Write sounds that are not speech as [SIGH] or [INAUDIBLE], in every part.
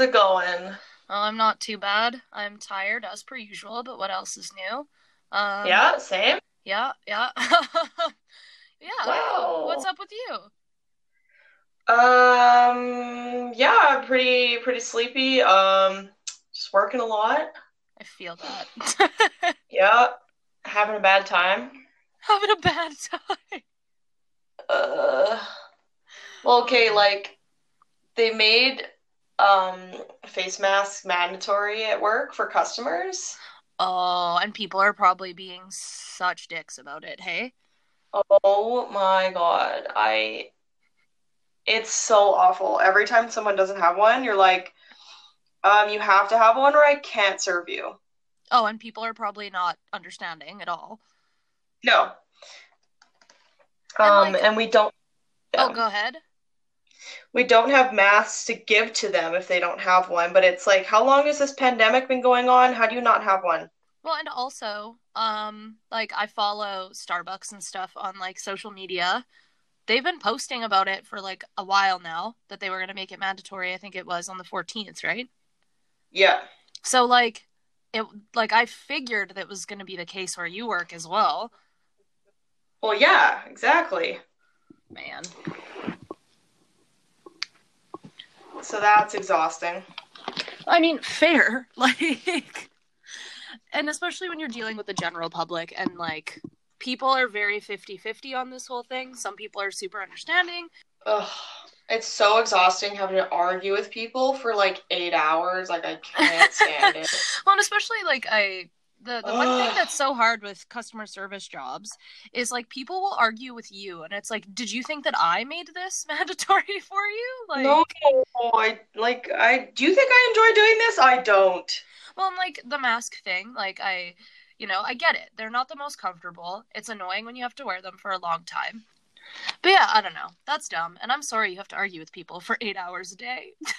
it going? Well, I'm not too bad. I'm tired as per usual, but what else is new? Um, yeah, same. Yeah, yeah. [LAUGHS] yeah. Wow. What's up with you? Um, yeah, pretty pretty sleepy. Um, just working a lot. I feel that. [LAUGHS] Yeah, having a bad time. Having a bad time. Uh, well, okay, like they made um face mask mandatory at work for customers. Oh, and people are probably being such dicks about it, hey? Oh my God. I it's so awful. Every time someone doesn't have one, you're like, um, you have to have one or I can't serve you. Oh, and people are probably not understanding at all. No. And, Um, like- and we don't Oh, go ahead. We don't have masks to give to them if they don't have one, but it's like, how long has this pandemic been going on? How do you not have one? Well, and also, um, like I follow Starbucks and stuff on like social media. They've been posting about it for like a while now that they were going to make it mandatory. I think it was on the 14th, right? Yeah. So like it like I figured that was going to be the case where you work as well. Well, yeah, exactly. Man. So that's exhausting. I mean, fair. [LAUGHS] Like and especially when you're dealing with the general public and like people are very 50-50 on this whole thing. Some people are super understanding. Ugh, it's so exhausting having to argue with people for like eight hours. Like I can't stand it. [LAUGHS] Well, and especially like I the the one thing that's so hard with customer service jobs is like people will argue with you and it's like, "Did you think that I made this [LAUGHS] mandatory for you?" Like no, I like I. Do you think I enjoy doing this? I don't. Well, and like the mask thing, like I, you know, I get it. They're not the most comfortable. It's annoying when you have to wear them for a long time. But yeah, I don't know. That's dumb. And I'm sorry you have to argue with people for eight hours a day. [LAUGHS]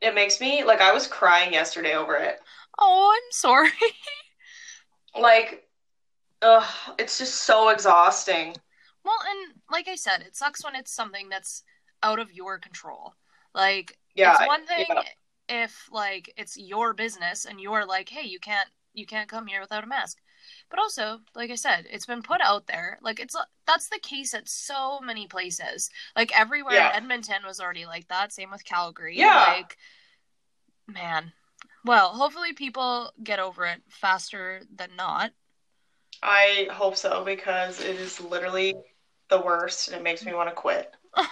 It makes me like I was crying yesterday over it. Oh, I'm sorry. [LAUGHS] Like, ugh, it's just so exhausting. well, and like I said, it sucks when it's something that's out of your control. Like, Yeah, it's one thing yeah. if like it's your business and you're like, hey, you can't you can't come here without a mask. But also, like I said, it's been put out there. Like it's that's the case at so many places. Like everywhere Yeah. Edmonton was already like that. Same with Calgary. Yeah. Like, man. Well, hopefully people get over it faster than not. I hope so because it is literally the worst and it makes me want to quit. [LAUGHS]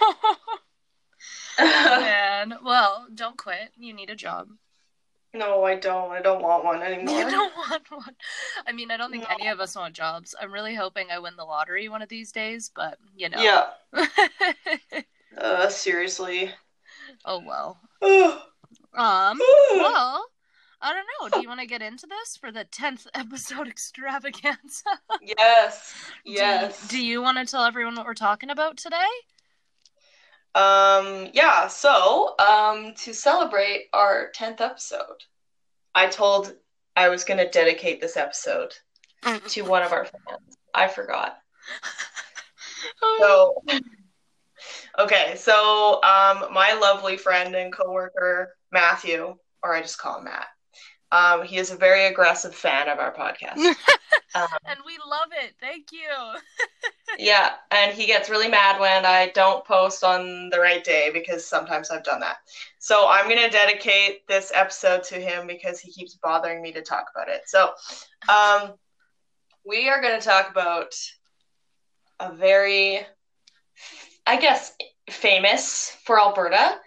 [LAUGHS] man. Well, don't quit. You need a job. no, I don't. I don't want one anymore. You don't [LAUGHS] want one. I mean, I don't think No. any of us want jobs. I'm really hoping I win the lottery one of these days, but you know. Yeah. Uh, seriously. oh well. [SIGHS] Um. [SIGHS] Well, I don't know. Do you want to get into this for the tenth episode [LAUGHS] extravaganza? yes. [LAUGHS] Do Yes. Do you, want to tell everyone what we're talking about today? Um, yeah, so, um, to celebrate our 10th episode, I told I was going to dedicate this episode [LAUGHS] to one of our fans. I forgot. So, okay, so, um, my lovely friend and coworker, Matthew, or I just call him Matt, um, he is a very aggressive fan of our podcast. [LAUGHS] Um, and we love it. Thank you. [LAUGHS] Yeah, and he gets really mad when I don't post on the right day because sometimes I've done that. So I'm going to dedicate this episode to him because he keeps bothering me to talk about it. So um, we are going to talk about a very, I guess, famous for Alberta,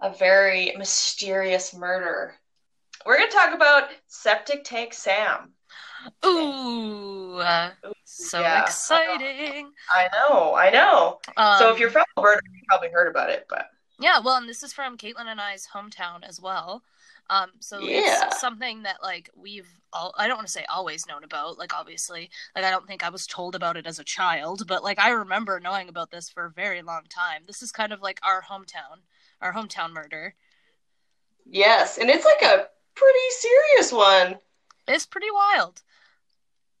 a very mysterious murder. We're going to talk about Septic Tank Sam. Ooh, uh, so Yeah. exciting. I know, I know. Um, so if you're from Alberta, you probably heard about it, but Yeah, well, and this is from Caitlin and I's hometown as well. Um, so Yeah. it's something that like we've all I don't want to say always known about, like obviously. Like I don't think I was told about it as a child, but like I remember knowing about this for a very long time. This is kind of like our hometown, our hometown murder. yes, and it's like a pretty serious one. It's pretty wild.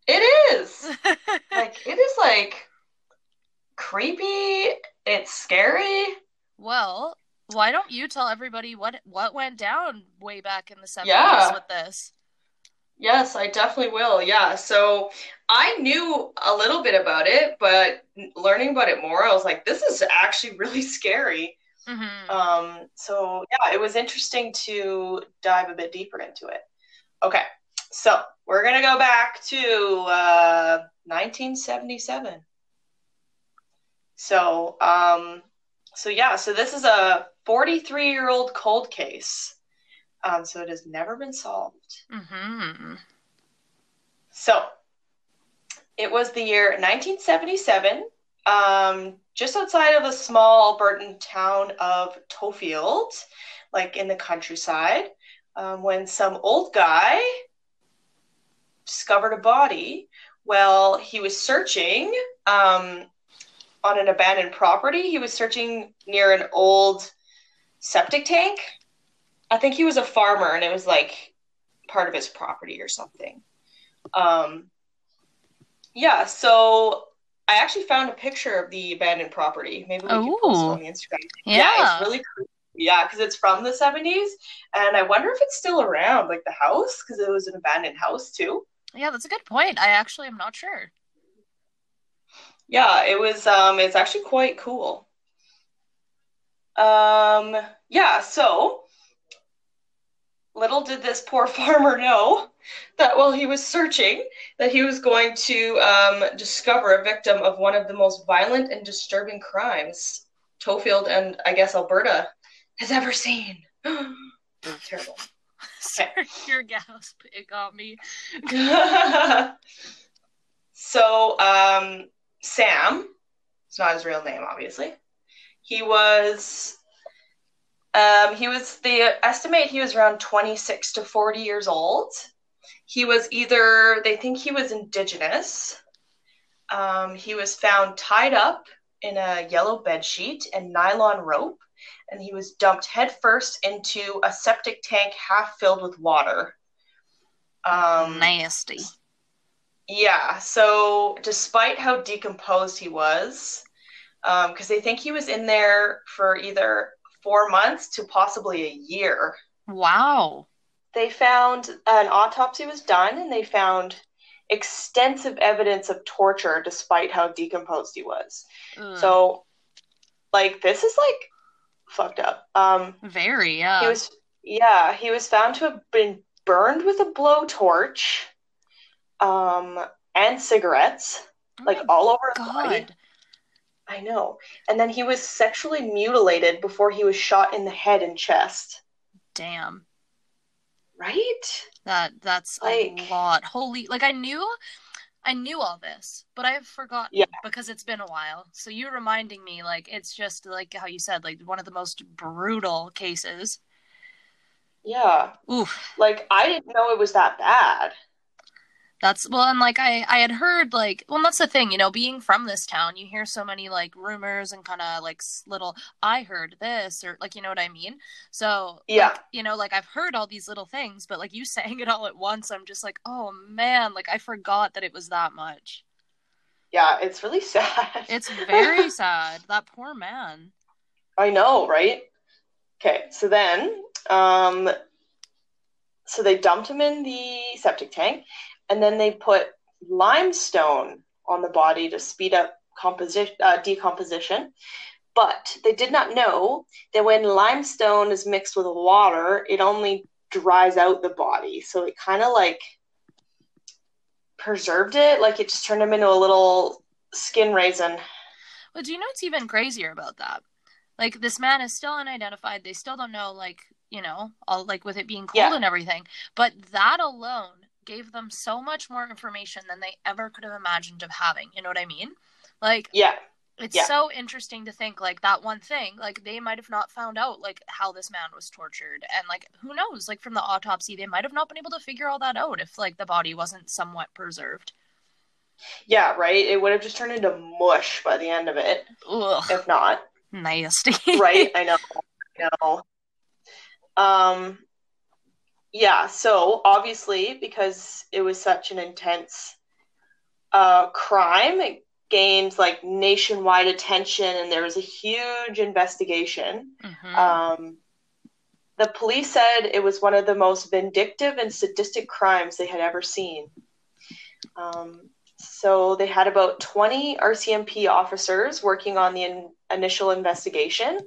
It is. [LAUGHS] like it is like creepy, it's scary. well, Why don't you tell everybody what what went down way back in the 70s Yeah. with this? Yes, I definitely will. Yeah. So I knew a little bit about it, but learning about it more, I was like, this is actually really scary. Hmm Um, so yeah, it was interesting to dive a bit deeper into it. Okay, so we're gonna go back to uh, 1977. So, um, so yeah, so this is a 43 year old cold case. Um, so it has never been solved. hmm So it was the year 1977, um, just outside of the small Albertan town of Tofield, like in the countryside, um, when some old guy discovered a body. Well, he was searching um, on an abandoned property. He was searching near an old septic tank. I think he was a farmer and it was like part of his property or something. Um, yeah, so I actually found a picture of the abandoned property. Maybe we can post it on the Instagram. Yeah. it's really cool. Yeah, because it's from the 70s. And I wonder if it's still around, like the house, because it was an abandoned house too. Yeah, that's a good point. I actually am not sure. Yeah, it was um it's actually quite cool. Um yeah, so little did this poor [LAUGHS] farmer know that while he was searching that he was going to um, discover a victim of one of the most violent and disturbing crimes Tofield and I guess Alberta has ever seen. [GASPS] Terrible. [LAUGHS] Sorry, your gasp. It got me. [LAUGHS] so, um, Sam, it's not his real name, obviously. He was, um, he was, they estimate he was around 26 to 40 years old. He was either, they think he was indigenous. Um, he was found tied up in a yellow bed sheet and nylon rope, and he was dumped headfirst into a septic tank half filled with water. Um, Nasty. yeah, so despite how decomposed he was, because they think he was in there for either four months to possibly a year, Wow. they found an autopsy was done and they found extensive evidence of torture despite how decomposed he was. Ugh. So, like, this is like fucked up. Um, very, yeah. he was, yeah, he was found to have been burned with a blowtorch, um, and cigarettes, Oh like all over his body. I know. And then he was sexually mutilated before he was shot in the head and chest. Damn. Right? That that's Like- a lot. Holy like I knew I knew all this, but I've forgotten Yeah. because it's been a while. So you're reminding me like it's just like how you said, like one of the most brutal cases. Yeah. Oof. Like I didn't know it was that bad. That's well, and like I I had heard like well, that's the thing, you know, being from this town, you hear so many like rumors and kind of like little I heard this or like you know what I mean. So Yeah. like, you know, like I've heard all these little things, but like you [LAUGHS] saying it all at once, I'm just like, oh man, like I forgot that it was that much. Yeah, it's really [LAUGHS] sad. It's very sad. That poor man. I know, right? Okay, so then, um, so they dumped him in the septic tank, and then they put limestone on the body to speed up composition, uh, decomposition. But they did not know that when limestone is mixed with water, it only dries out the body. So it kind of like preserved it, like it just turned him into a little skin raisin. But do you know what's even crazier about that? Like this man is still unidentified. They still don't know, like you know, all like with it being cold Yeah. and everything. But that alone gave them so much more information than they ever could have imagined of having. You know what I mean? Like Yeah, it's Yeah. so interesting to think like that one thing. Like they might have not found out like how this man was tortured, and like who knows? Like from the autopsy, they might have not been able to figure all that out if like the body wasn't somewhat preserved. yeah, right. It would have just turned into mush by the end of it, Ugh, if not. nasty. right [LAUGHS] i know i know um yeah so obviously because it was such an intense uh crime it gained like nationwide attention, and there was a huge investigation. Mhm. Um, the police said it was one of the most vindictive and sadistic crimes they had ever seen. Um, so they had about 20 RCMP officers working on the in- initial investigation.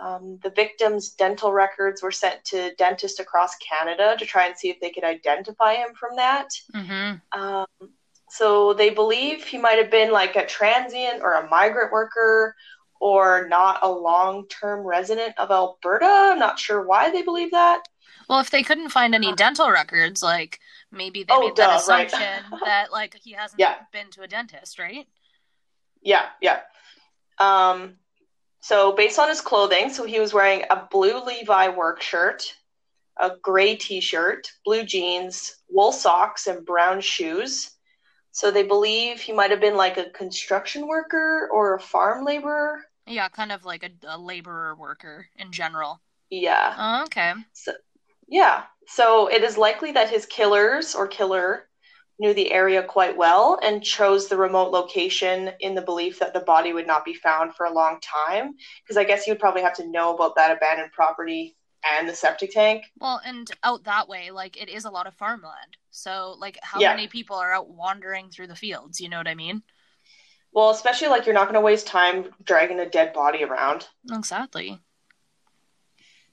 Um, the victim's dental records were sent to dentists across Canada to try and see if they could identify him from that. Mhm. Um, so they believe he might have been like a transient or a migrant worker or not a long term resident of Alberta. I'm not sure why they believe that. Well, if they couldn't find any dental records, like maybe they Oh, made that duh, right. assumption [LAUGHS] that like he hasn't Yeah. been to a dentist, right? Yeah, yeah. Um, so based on his clothing, so he was wearing a blue Levi work shirt, a gray t-shirt, blue jeans, wool socks, and brown shoes. So they believe he might have been like a construction worker or a farm laborer. Yeah, kind of like a, a laborer worker in general. Yeah. Oh, okay. So, yeah. So it is likely that his killers or killer knew the area quite well and chose the remote location in the belief that the body would not be found for a long time. Because I guess you would probably have to know about that abandoned property and the septic tank. Well, and out that way, like it is a lot of farmland. So, like, how Yeah. many people are out wandering through the fields? You know what I mean? Well, especially like you're not going to waste time dragging a dead body around. Exactly.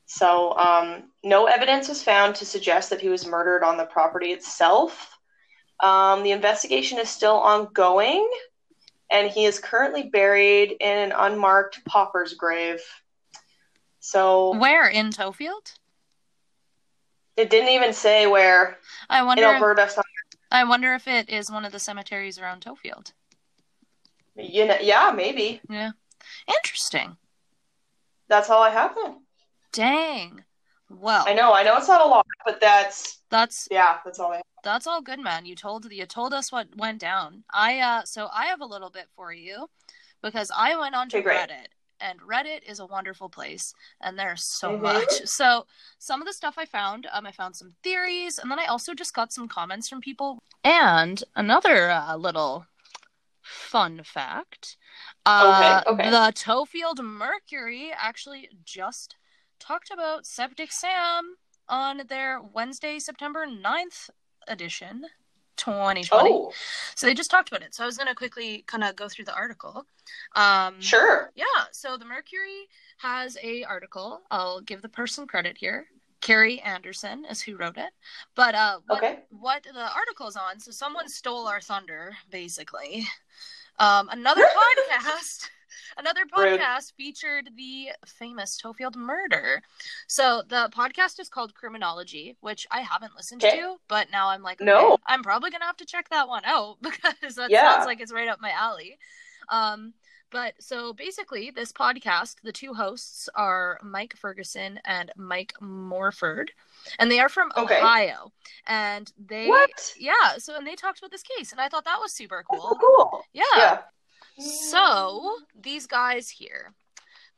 So, um, no evidence was found to suggest that he was murdered on the property itself. Um, the investigation is still ongoing, and he is currently buried in an unmarked pauper's grave. So, Where in Tofield? it didn't even say where I wonder. If, Alberta. so- I wonder if it is one of the cemeteries around Tofield. You know, yeah, maybe. Yeah. Interesting. That's all I have then. Dang. Well, I know, I know it's not a lot, but that's, that's yeah, that's all I have. That's all good, man. You told you told us what went down. I uh so I have a little bit for you because I went onto Okay. Reddit and Reddit is a wonderful place and there's so Mhm. much. [LAUGHS] So some of the stuff I found, um I found some theories and then I also just got some comments from people. And another uh, little fun fact. Uh Okay, okay. the Tofield Mercury actually just talked about Septic Sam on their Wednesday, September 9th edition, 2020. Oh, So they just talked about it. So I was going to quickly kind of go through the article. Um, sure. Yeah. So the Mercury has a article. I'll give the person credit here. Carrie Anderson is who wrote it. But uh, what, Okay. what the article is on, so someone stole our thunder, basically. Um, another [LAUGHS] podcast. Another podcast featured the famous Tofield murder. So the podcast is called Criminology, which I haven't listened Okay. to, but now I'm like, No. okay, I'm probably gonna have to check that one out [LAUGHS] because that Yeah. sounds like it's right up my alley. Um, but so basically, this podcast, the two hosts are Mike Ferguson and Mike Morford, and they are from Okay. Ohio. And they, What? yeah, so and they talked about this case, and I thought that was super cool. so cool. Yeah. Yeah. So these guys here,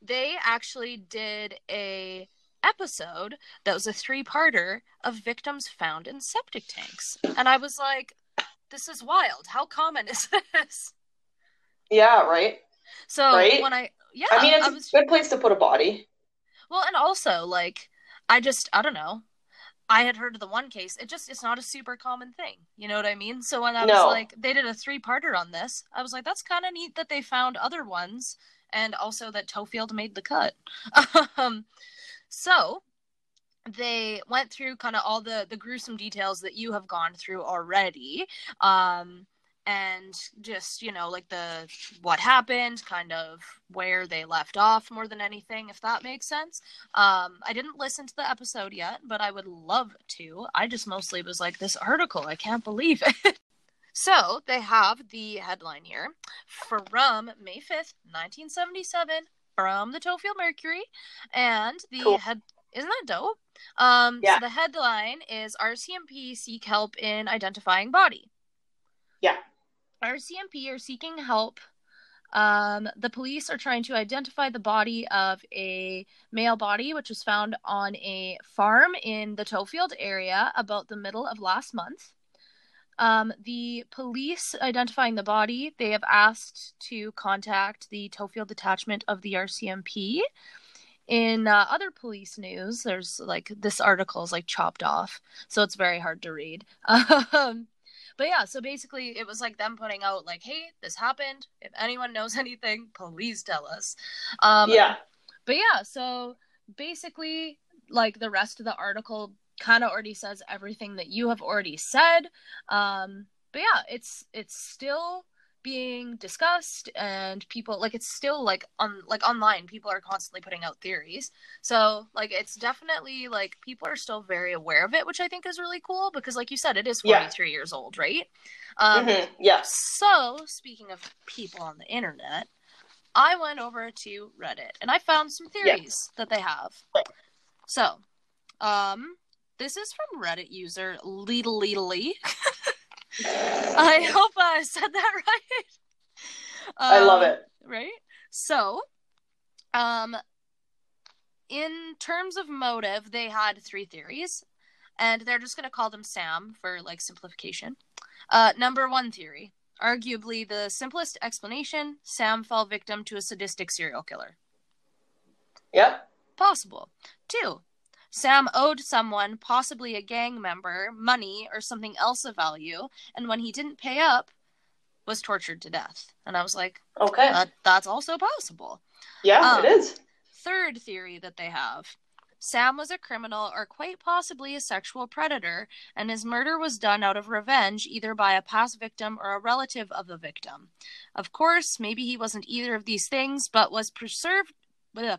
they actually did a episode that was a three-parter of victims found in septic tanks, and I was like, "This is wild. How common [LAUGHS] is this?" Yeah, right. So Right? when I yeah, I mean, it's I a was good place to put a body. well, and also like I just I don't know. I had heard of the one case. It just it's not a super common thing. You know what I mean? So when I No. was like they did a three-parter on this, I was like that's kind of neat that they found other ones and also that Tofield made the cut. [LAUGHS] um so they went through kind of all the the gruesome details that you have gone through already. Um and just you know like the what happened kind of where they left off more than anything if that makes sense um i didn't listen to the episode yet but i would love to i just mostly was like this article i can't believe it [LAUGHS] so they have the headline here from may 5th 1977 from the tofield mercury and the Cool. head isn't that dope um Yeah. so the headline is rcmp seek help in identifying body Yeah. RCMP are seeking help. Um, the police are trying to identify the body of a male body, which was found on a farm in the Tofield area about the middle of last month. Um, the police identifying the body, they have asked to contact the Tofield detachment of the RCMP. In uh, other police news, there's like this article is like chopped off, so it's very hard to read. [LAUGHS] Um, but yeah, so basically, it was like them putting out like, "Hey, this happened. If anyone knows [LAUGHS] anything, please tell us." Um, yeah. But yeah, so basically, like the rest of the article kind of already says everything that you have already said. Um, but yeah, it's it's still being discussed and people like it's still like on like online people are constantly putting out theories so like it's definitely like people are still very aware of it which i think is really cool because like you said it is 43 yeah. years old right um mm-hmm. yeah so speaking of people on the internet i went over to reddit and i found some theories yeah. that they have so um this is from Reddit user Leedly. [LAUGHS] [LAUGHS] I hope I said that [LAUGHS] right. Um, I love um, it. Right? So, um, in terms of motive, they had three theories, and they're just going to call them Sam for like simplification. Uh, number one theory, arguably the simplest explanation: Sam fell victim to a sadistic serial killer. Yep. Possible. Two, Sam owed someone, possibly a gang member, money or something else of value, and when he didn't pay up, was tortured to death. And I was like, okay, that, that's also possible. Yeah, um, it is. Third theory that they have. Sam was a criminal or quite possibly a sexual predator, and his murder was done out of revenge either by a past victim or a relative of the victim. Of course, maybe he wasn't either of these things, but was preserved,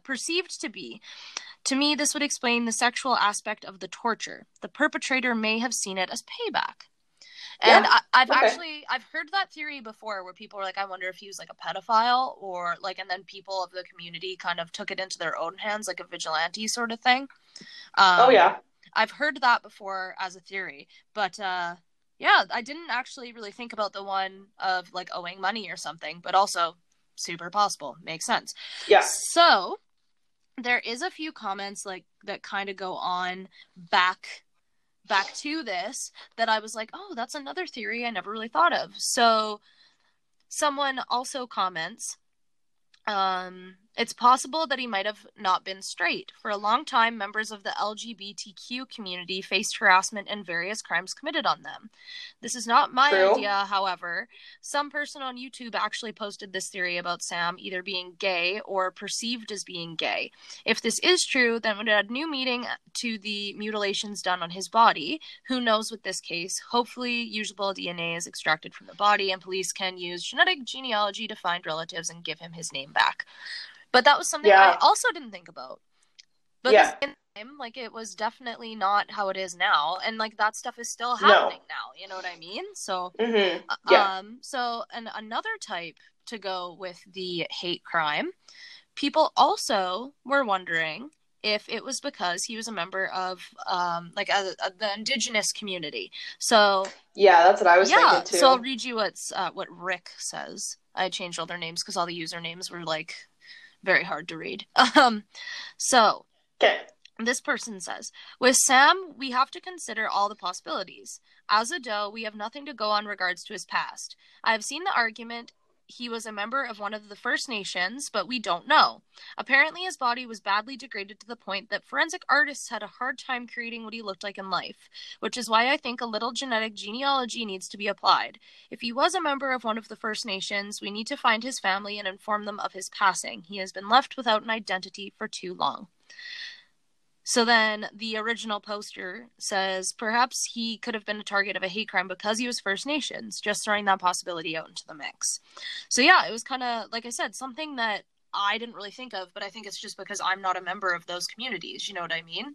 perceived to be. To me, this would explain the sexual aspect of the torture. The perpetrator may have seen it as payback. And yeah. I, have okay. actually I've heard that theory before where people are like, I wonder if he was like a pedophile or like and then people of the community kind of took it into their own hands, like a vigilante sort of thing. Um, oh yeah. I've heard that before as a theory. But uh yeah, I didn't actually really think about the one of like owing money or something, but also super possible. Makes sense. Yeah. So there is a few comments like that kind of go on back back to this that I was like, "Oh, that's another theory I never really thought of." So someone also comments um it's possible that he might have not been straight. For a long time, members of the LGBTQ community faced harassment and various crimes committed on them. This is not my True. idea, however. Some person on YouTube actually posted this theory about Sam either being gay or perceived as being gay. If this is true, then it would add new meaning to the mutilations done on his body. Who knows with this case? Hopefully, usable DNA is extracted from the body, and police can use genetic genealogy to find relatives and give him his name back. But that was something yeah. I also didn't think about. But yeah. time, like it was definitely not how it is now, and like that stuff is still happening no. now. You know what I mean? So, mm-hmm. yeah. um, so and another type to go with the hate crime, people also were wondering if it was because he was a member of um like a, a, the indigenous community. So yeah, that's what I was yeah, thinking too. So I'll read you what's uh, what Rick says. I changed all their names because all the usernames were like very hard to read. [LAUGHS] Um, so okay. this person says, with Sam, we have to consider all the possibilities. As a doe, we have nothing to go on regards to his past. I have seen the argument he was a member of one of the First Nations, but we don't know. Apparently, his body was badly degraded to the point that forensic artists had a hard time creating what he looked like in life, which is why I think a little genetic genealogy needs to be applied. If he was a member of one of the First Nations, we need to find his family and inform them of his passing. He has been left without an identity for too long. So then the original poster says perhaps he could have been a target of a hate crime because he was First Nations, just throwing that possibility out into the mix. So yeah, it was kind of, like I said, something that I didn't really think of, but I think it's just because I'm not a member of those communities. You know what I mean?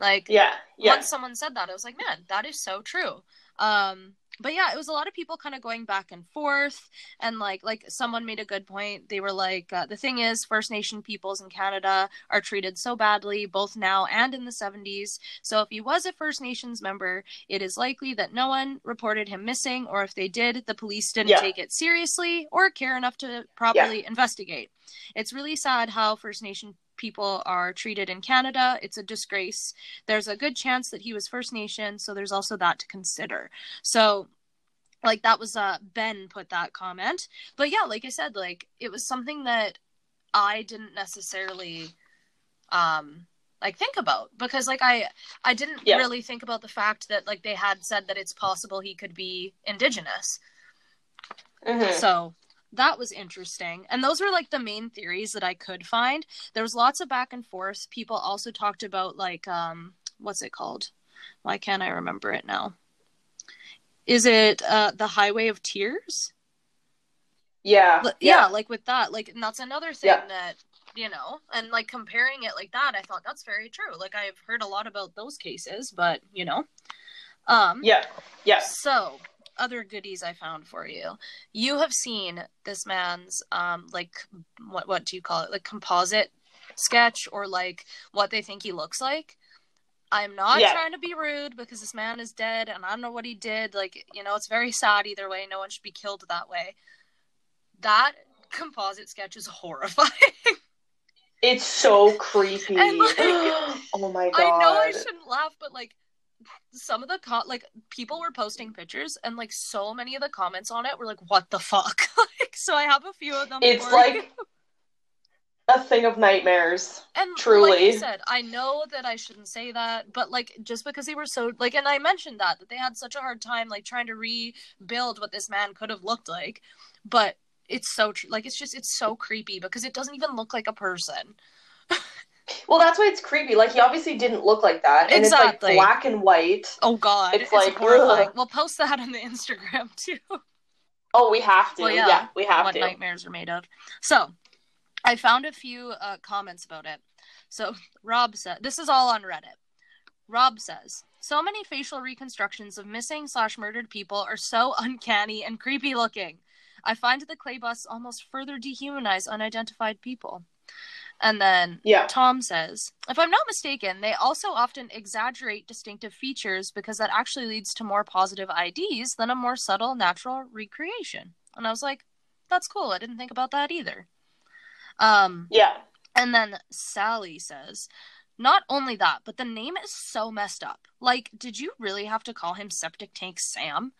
Like, yeah, yeah. once someone said that, I was like, man, that is so true. Um, but yeah, it was a lot of people kind of going back and forth, and like like someone made a good point. They were like, uh, the thing is, First Nation peoples in Canada are treated so badly, both now and in the '70s. So if he was a First Nations member, it is likely that no one reported him missing, or if they did, the police didn't yeah. take it seriously or care enough to properly yeah. investigate. It's really sad how First Nation people are treated in Canada. It's a disgrace. There's a good chance that he was First Nation, so there's also that to consider. So like that was uh ben put that comment but yeah like i said like it was something that i didn't necessarily um like think about because like i i didn't Yeah. really think about the fact that like they had said that it's possible he could be indigenous Mhm. so that was interesting and those were like the main theories that i could find there was lots of back and forth people also talked about like um what's it called why can't i remember it now is it uh the highway of tears Yeah. L- yeah, like with that like and that's another thing Yeah. that you know and like comparing it like that i thought that's very true like i've heard a lot about those cases but you know um Yeah. Yeah. so, other goodies I found for you. You have seen this man's um like what what do you call it? Like composite sketch or like what they think he looks like. I'm not Yeah. trying to be rude because this man is dead and I don't know what he did. Like, you know, it's very sad either way. No one should be killed that way. That composite sketch is [LAUGHS] horrifying. It's so creepy. Like, [GASPS] oh my god. I know I shouldn't laugh, but like some of the co- like people were posting pictures and like so many of the comments on it were like what the fuck [LAUGHS] like so i have a few of them It's for you. like [LAUGHS] a thing of nightmares. and like truly. I said i know that i shouldn't say that but like just because they were so like and i mentioned that that they had such a hard time like trying to rebuild what this man could have looked like but it's so tr- like it's just it's so creepy because it doesn't even look like a person Well, that's why it's creepy. Like he obviously didn't look like that, and Exactly. it's like black and white. oh god It's it's, like, horrifying ugh. we'll post that on the instagram [LAUGHS] too Oh, we have to. Well, yeah. yeah, we have what to. nightmares are made of. So, I found a few uh, comments about it. So, Rob said, this is all on Reddit. Rob says, so many facial reconstructions of missing slash murdered people are so uncanny and creepy looking. I find the clay busts almost further dehumanize unidentified people. And then Yeah. Tom says, if I'm not mistaken, they also often exaggerate distinctive features because that actually leads to more positive IDs than a more subtle natural recreation. And I was like, that's cool. I didn't think about that either. Um, Yeah. and then Sally says, not only that, but the name is so messed up. Like, did you really have to call him Septic Tank Sam?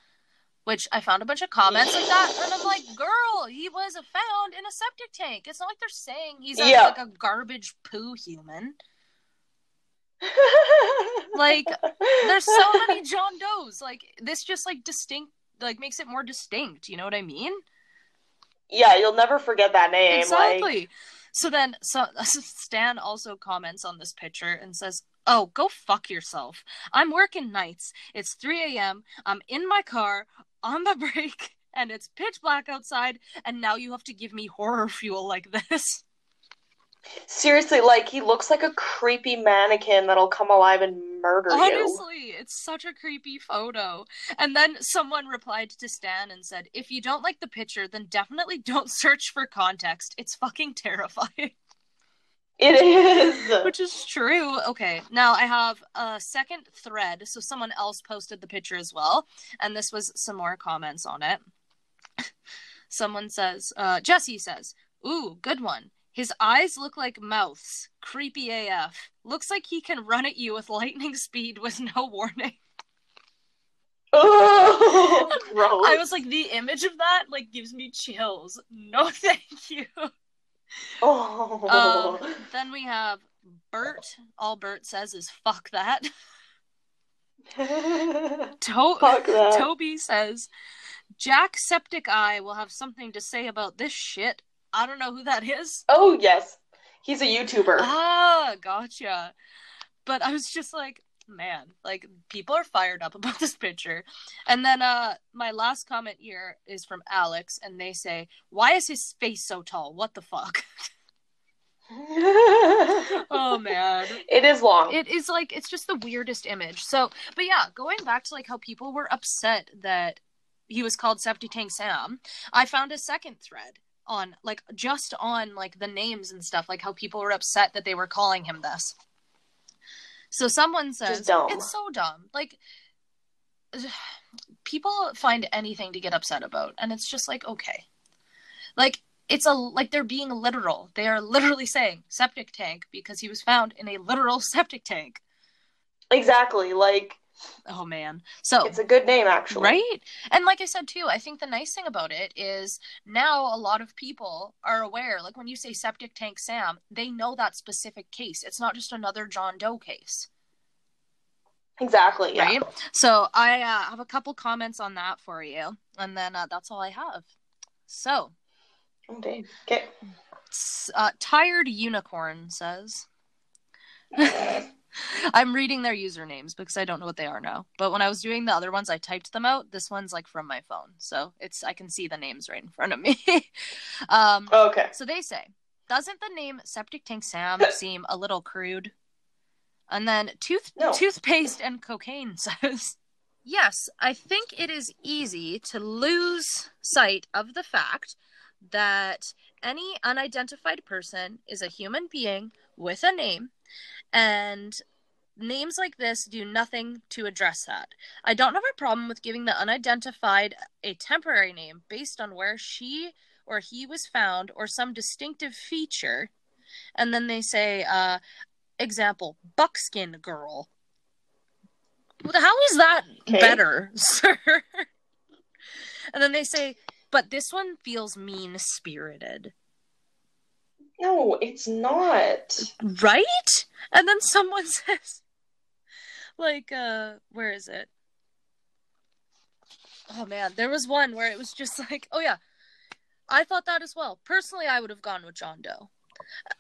Which I found a bunch of comments like that, and I'm like, girl, he was found in a septic tank. It's not like they're saying he's a, Yeah. like a garbage poo human. [LAUGHS] Like, There's so many John Does. Like, this just like distinct, like makes it more distinct. You know what I mean? Yeah, you'll never forget that name. Exactly. Like, So then, so [LAUGHS] Stan also comments on this picture and says, "Oh, go fuck yourself. I'm working nights. It's 3 a.m. I'm in my car on the [LAUGHS] break, and it's pitch black outside. And now you have to give me horror fuel like this." seriously, like he looks like a creepy mannequin that'll come alive and murder you. Honestly, it's such a creepy photo. And then someone replied to Stan and said, "If you don't like the picture, then definitely don't search for context. It's fucking terrifying." It is. [LAUGHS] Which is true. Okay, now I have a second thread. So someone else posted the picture as well, and this was some more comments on it. [LAUGHS] Someone says, uh, Jesse says, "Ooh, good one. His eyes look like mouths. Creepy AF. Looks like he can run at you with lightning speed with no warning." [LAUGHS] oh, gross. I was like, the image of that like gives me chills. No, thank you. Oh. Um, then we have Bert. All Bert says is "fuck that." [LAUGHS] To- Fuck that. Toby says, Jack Septic Eye will have something to say about this shit. I don't know who that is. oh yes, he's a YouTuber. Ah, gotcha. But I was just like, man, like people are fired up [LAUGHS] about this picture. And then uh my last comment here is from Alex and they say, "Why is his face so tall? What the fuck?" [LAUGHS] [LAUGHS] oh man. It is long. it is like it's just the weirdest image so but yeah going back to like how people were upset that he was called septic tank sam i found a second thread on like just on like the names and stuff like how people were upset that they were calling him this so someone says it's so dumb. Like [SIGHS] people find anything to get upset about and it's just like okay. Like it's a like they're being literal. They are literally [LAUGHS] saying septic tank because he was found in a literal [LAUGHS] septic tank. Exactly. Like Oh man. So It's a good name, actually. Right? And like I said too, I think the nice thing about it is now a lot of people are aware. Like when you say septic tank Sam, they know that specific case. It's not just another John Doe case. Exactly. Yeah. Right? So I uh, have a couple comments on that for you. And then uh, that's all I have. So, dang. Okay. uh, Tired Unicorn says. [LAUGHS] [LAUGHS] I'm reading their usernames because I don't know what they are now. But when I was doing the other ones, I typed them out. This one's like from my phone, so it's I can see the names right in front of me. [LAUGHS] um, Okay. so they say, doesn't the name Septic Tank Sam [LAUGHS] seem a little crude? And then tooth No. toothpaste and cocaine says, yes, I think it is easy to lose sight of the fact that any unidentified person is a human being with a name, and names like this do nothing to address that. I don't have a problem with giving the unidentified a temporary name based on where she or he was found or some distinctive feature. And then they say, uh, example, buckskin girl. How is that Okay. better, [LAUGHS] sir? and then they say, but this one feels mean spirited. No, it's not. Right? And then someone [LAUGHS] says, like, uh, where is it? Oh man, there was one where it was just [LAUGHS] like, oh yeah, I thought that as well. Personally, I would have gone with John Doe.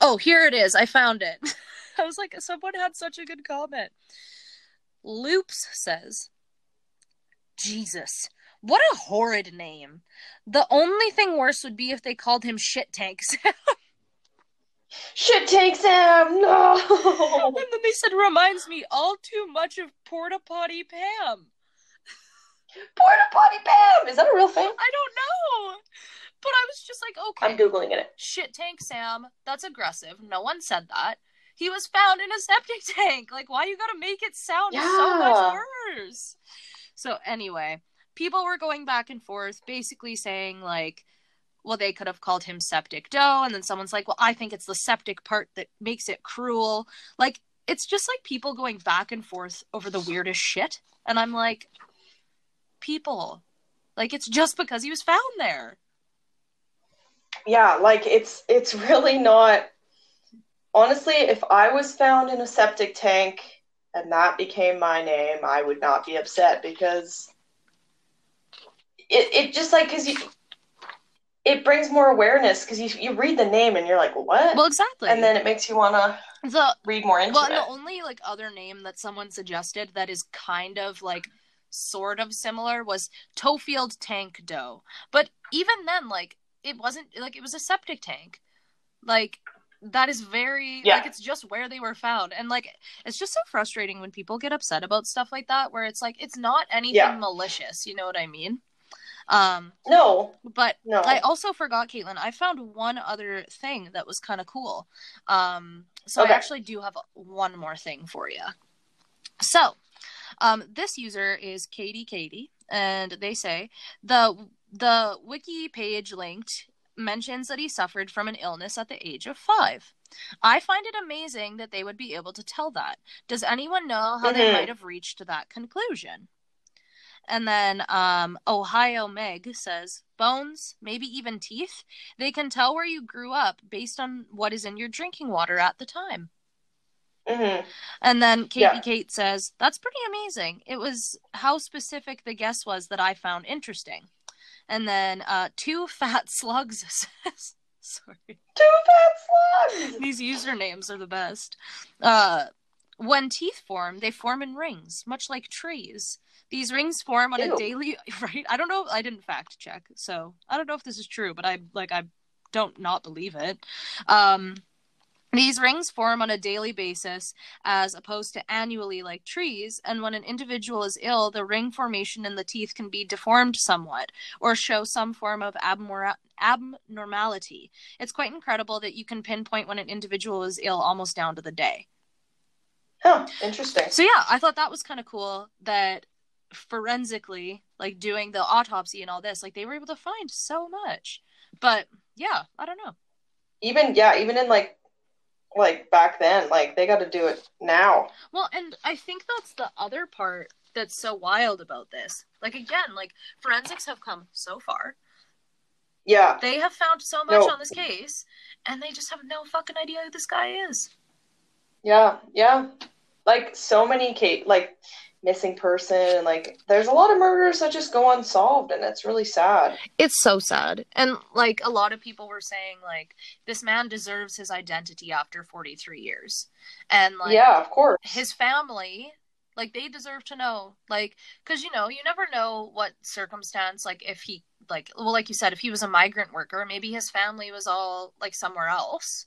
Oh, here it is. I found it. [LAUGHS] I was like, someone had such a good comment. Loops says, Jesus, what a horrid name. The only thing worse would be if they called him Shit Tanks. Shit tank Sam. No. [LAUGHS] And then they said, reminds me all too much of Porta Potty Pam. Porta potty Pam. Is that a real thing? I don't know. But I was just like, okay, I'm googling it. shit tank Sam, that's aggressive. No one said that. He was found in a septic [LAUGHS] tank. Like, why you gotta make it sound so much worse? So, anyway, people were going back and forth, basically saying, like, well, they could have called him Septic Doe. And then someone's like, well, I think it's the septic part that makes it cruel. Like, it's just like people going back and forth over the weirdest shit. And I'm like, people, like, it's just because he was found there. Yeah, like it's it's really not. Honestly, if I was found in a septic tank and that became my name, I would not be upset because it it just like because you it brings more awareness because you you read the name and you're like what, Well, exactly. and then it makes you want to the read more into well, and it. the only like other name that someone suggested that is kind of like sort of similar was Tofield Tank Doe. But even then, like it wasn't like it was a septic tank. Like that is very Yeah. like it's just where they were found. And like it's just so frustrating when people get upset about stuff like that where it's like it's not anything Yeah. malicious, you know what I mean? Um No, but no. I also forgot, Caitlin. I found one other thing that was kind of cool. Um, so Okay. I actually do have one more thing for you. So, um, this user is Katie Katie, and they say the the wiki page linked mentions that he suffered from an illness at the age of five. I find it amazing that they would be able to tell that. Does anyone know how they Mhm. might have reached that conclusion? And then um, Ohio Meg says bones, maybe even teeth. They can tell where you grew up based on what is in your drinking water at the time. hmm And then Katie Yeah. Kate says that's pretty amazing. It was how specific the guess was that I found interesting. And then uh, two fat [LAUGHS] slugs [LAUGHS] says, sorry, Two fat slugs. [LAUGHS] these usernames are the best. Uh, when teeth form, they form in rings, much like trees. These rings form on Ew. a daily [LAUGHS] right. I don't know. I didn't fact check, so I don't know if this is true, but I like I don't not believe it. Um, these rings form on a daily basis as opposed to annually like trees, and when an individual is ill, the ring formation in the teeth can be deformed somewhat or show some form of abmora- abnormality. It's quite incredible that you can pinpoint when an individual is ill almost down to the day. Huh. Interesting. So yeah, I thought that was kind of cool that forensically, like doing the autopsy and all this, like they were able to find so much. But yeah, I don't know. Even yeah, even in like like back then, like they got to do it now. Well, and I think that's the other part that's so wild about this. Like again, like forensics have come so far. Yeah. They have found so much No. on this case, and they just have no fucking idea who this guy is. Yeah. Yeah. Like so many Kate like missing person and like there's a lot of murders that just go unsolved and it's really sad. It's so sad. And like a lot of people were saying like this man deserves his identity after 43 years. And like yeah, of course. his family like they deserve to know like cuz you know, you never know what circumstance like if he like well like you said if he was a migrant worker, maybe his family was all like somewhere else.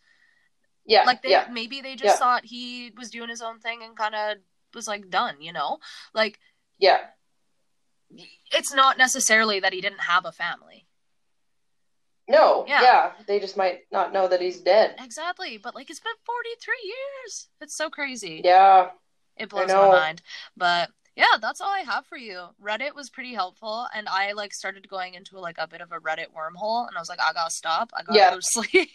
yeah. Like they yeah. maybe they just Yeah. thought he was doing his own thing and kind of was like done, you know? Like Yeah. it's not necessarily that he didn't have a family. No. Yeah. Yeah. They just might not know that he's dead. Exactly, but like it's been 43 years. It's so crazy. Yeah. It blows my mind. But yeah, that's all I have for you. Reddit was pretty helpful and I like started going into like a bit of a Reddit wormhole and I was like I got to stop. I got to Yeah. go to [LAUGHS] sleep.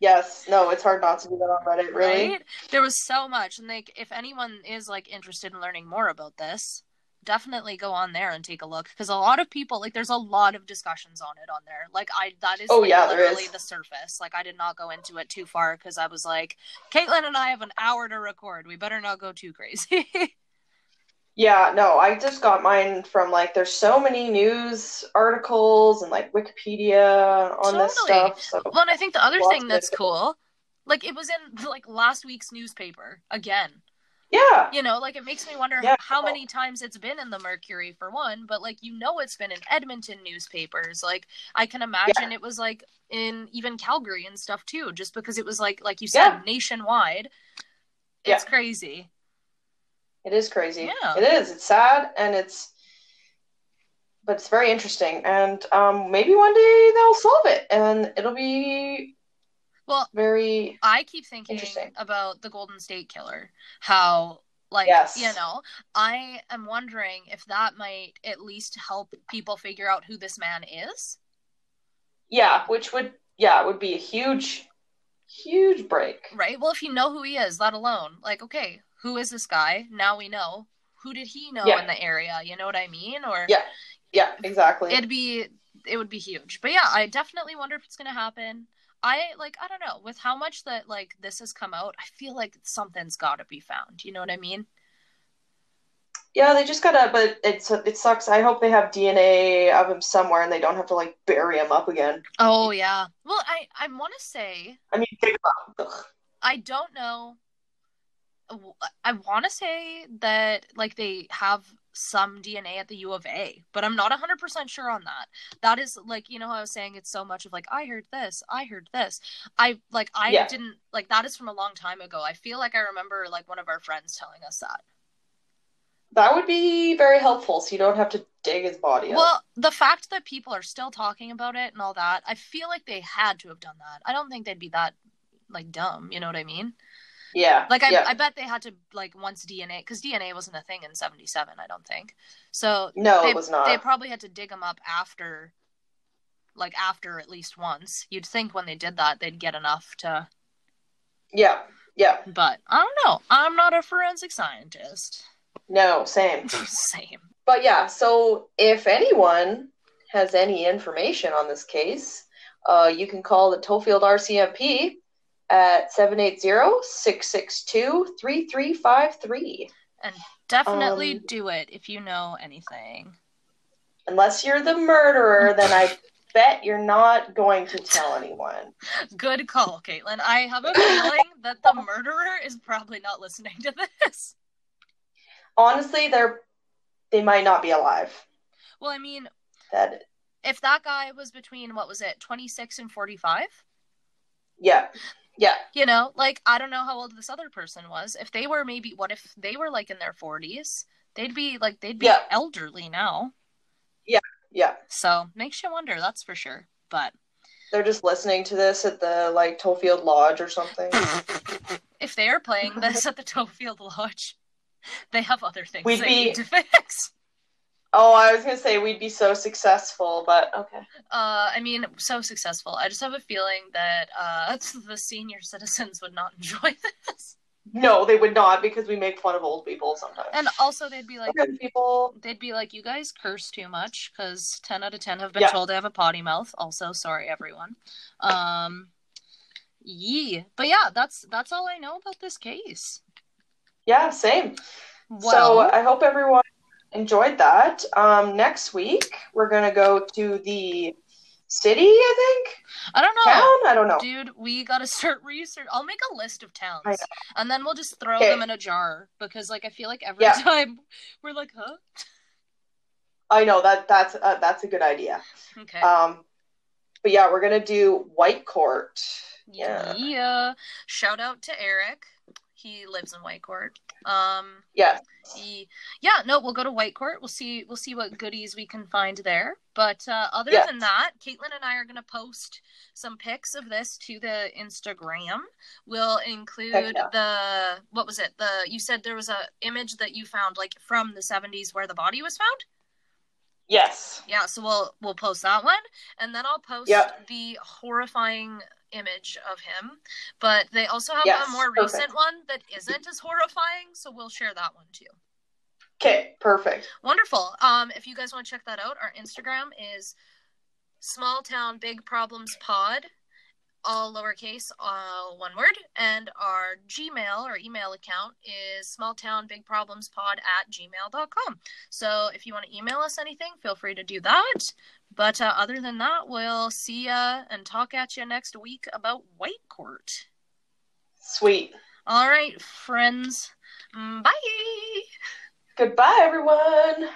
Yes. No, it's hard not to do that on Reddit, really. right? There was so much and like if anyone is like interested in learning more about this, definitely go on there and take a look because a lot of people like there's a lot of discussions on it on there. Like I that is Oh, like, yeah, literally is. the surface. Like I did not go into it too far because I was like, Caitlin and I have an hour to record. We better not go too crazy. [LAUGHS] Yeah, no, I just got mine from like there's so many news articles and like Wikipedia on this stuff. So well, and I think the other thing that's it. cool, like it was in like last week's newspaper again. yeah, You know, like it makes me wonder Yeah. how many times it's been in the Mercury for one, but like you know it's been in Edmonton newspapers. Like I can imagine it was like in even Calgary and stuff too, just because it was like like you said, Yeah. nationwide. Yeah. It's crazy. It is crazy. Yeah. It is. It's sad and it's but it's very interesting and um maybe one day they'll solve it and it'll be Well, very I keep thinking Interesting. about the Golden State Killer. How like Yes. you know, I am wondering if that might at least help people figure out who this man is. yeah, which would yeah, it would be a huge huge break. Right? Well, if you know who he is, that alone, like, okay, who is this guy? Now we know. Who did he know Yeah. in the area? You know what I mean? Or Yeah. Yeah, exactly. it'd be it would be huge. But yeah, I definitely wonder if it's gonna happen. I like I don't know, with how much that like this has come out, I feel like something's gotta be found. You know what I mean? Yeah, they just gotta, but it's it sucks. I hope they have DNA of him somewhere, and they don't have to like bury him up again. Oh yeah. Well, I I want to say I mean, dig him up. Ugh. I don't know. I want to say that like they have some DNA at the U of A, but I'm not 100% sure on that. That is like, you know, how I was saying it's so much of like, I heard this, I heard this. I like, I Yeah. didn't like that is from a long time ago. I feel like I remember like one of our friends telling us that. That would be very helpful, so you don't have to dig his body up. Well, the fact that people are still talking about it and all that, I feel like they had to have done that. I don't think they'd be that like dumb, you know what I mean? Yeah, Like I, yeah. I bet they had to like once DNA because DNA wasn't a thing in '77. I don't think so. no, they, it was not. They probably had to dig them up after, like after at least once. You'd think when they did that they'd get enough to, Yeah, yeah. but I don't know. I'm not a forensic scientist. No, same. [LAUGHS] Same. But yeah, so if anyone has any information on this case, uh, you can call the Tofield RCMP at 780-662-3353. And Definitely Um, do it if you know anything. Unless you're the murderer, then I [LAUGHS] bet you're not going to tell anyone. Good call, Caitlin. I have a feeling that the murderer is probably not listening to this. Honestly, they're they might not be alive. Well, I mean, That if that guy was between what was it, 26 and 45? yeah. Yeah. You know, like I don't know how old this other person was. If they were maybe what if they were like in their 40s? They'd be like they'd be Yeah. elderly now. Yeah. Yeah. So, makes you wonder, that's for sure. But They're just listening to this at the like Tofield Lodge or something. [LAUGHS] if they are playing this at the Tofield Lodge, they have other things We'd they be- need to fix. Oh, I was gonna say we'd be so successful, but okay. Uh, I mean, so successful. I just have a feeling that uh, [LAUGHS] the senior citizens would not enjoy [LAUGHS] this. No, they would not because we make fun of old people sometimes. And also, they'd be like, Good people. they'd be like, you guys curse too much because 10 out of 10 have been Yeah. told to have a potty mouth. Also, sorry, everyone. Um, yeah. But yeah, that's that's all I know about this case. Yeah, same. Well, so I hope everyone enjoyed that. Um, next week we're gonna go to the city. I think I don't know. town. I don't know. Dude, we gotta start [LAUGHS] research. I'll make a list of towns, and then we'll just throw Okay. them in a jar because, like, I feel like every Yeah. time [LAUGHS] we're like, "Huh?" I know that that's uh, that's a good idea. Okay. Um, but yeah, we're gonna do Whitecourt. Yeah. Yeah. Shout out to Eric. He lives in Whitecourt. Um. Yes. He, yeah. No, we'll go to Whitecourt. We'll see. We'll see what goodies we can find there. But uh, other than that, Caitlin and I are gonna post some pics of this to the Instagram. We'll include yeah. the what was it? The you said there was a image that you found like from the seventies where the body was found. Yes. Yeah, so we'll we'll post that one, and then I'll post Yep. the horrifying image of him. But they also have Yes, a more perfect. recent one that isn't as horrifying, so we'll share that one too. Okay. Perfect. Wonderful. Um, if you guys want to check that out, our Instagram is Small Town Big Problems Pod, all lowercase, all one word, and our Gmail or email account is smalltownbigproblemspod at gmail.com. So if you want to email us anything, feel free to do that. But uh, other than that, we'll see ya and talk at you next week about White Court. Sweet. All right, friends. Bye. Goodbye, everyone.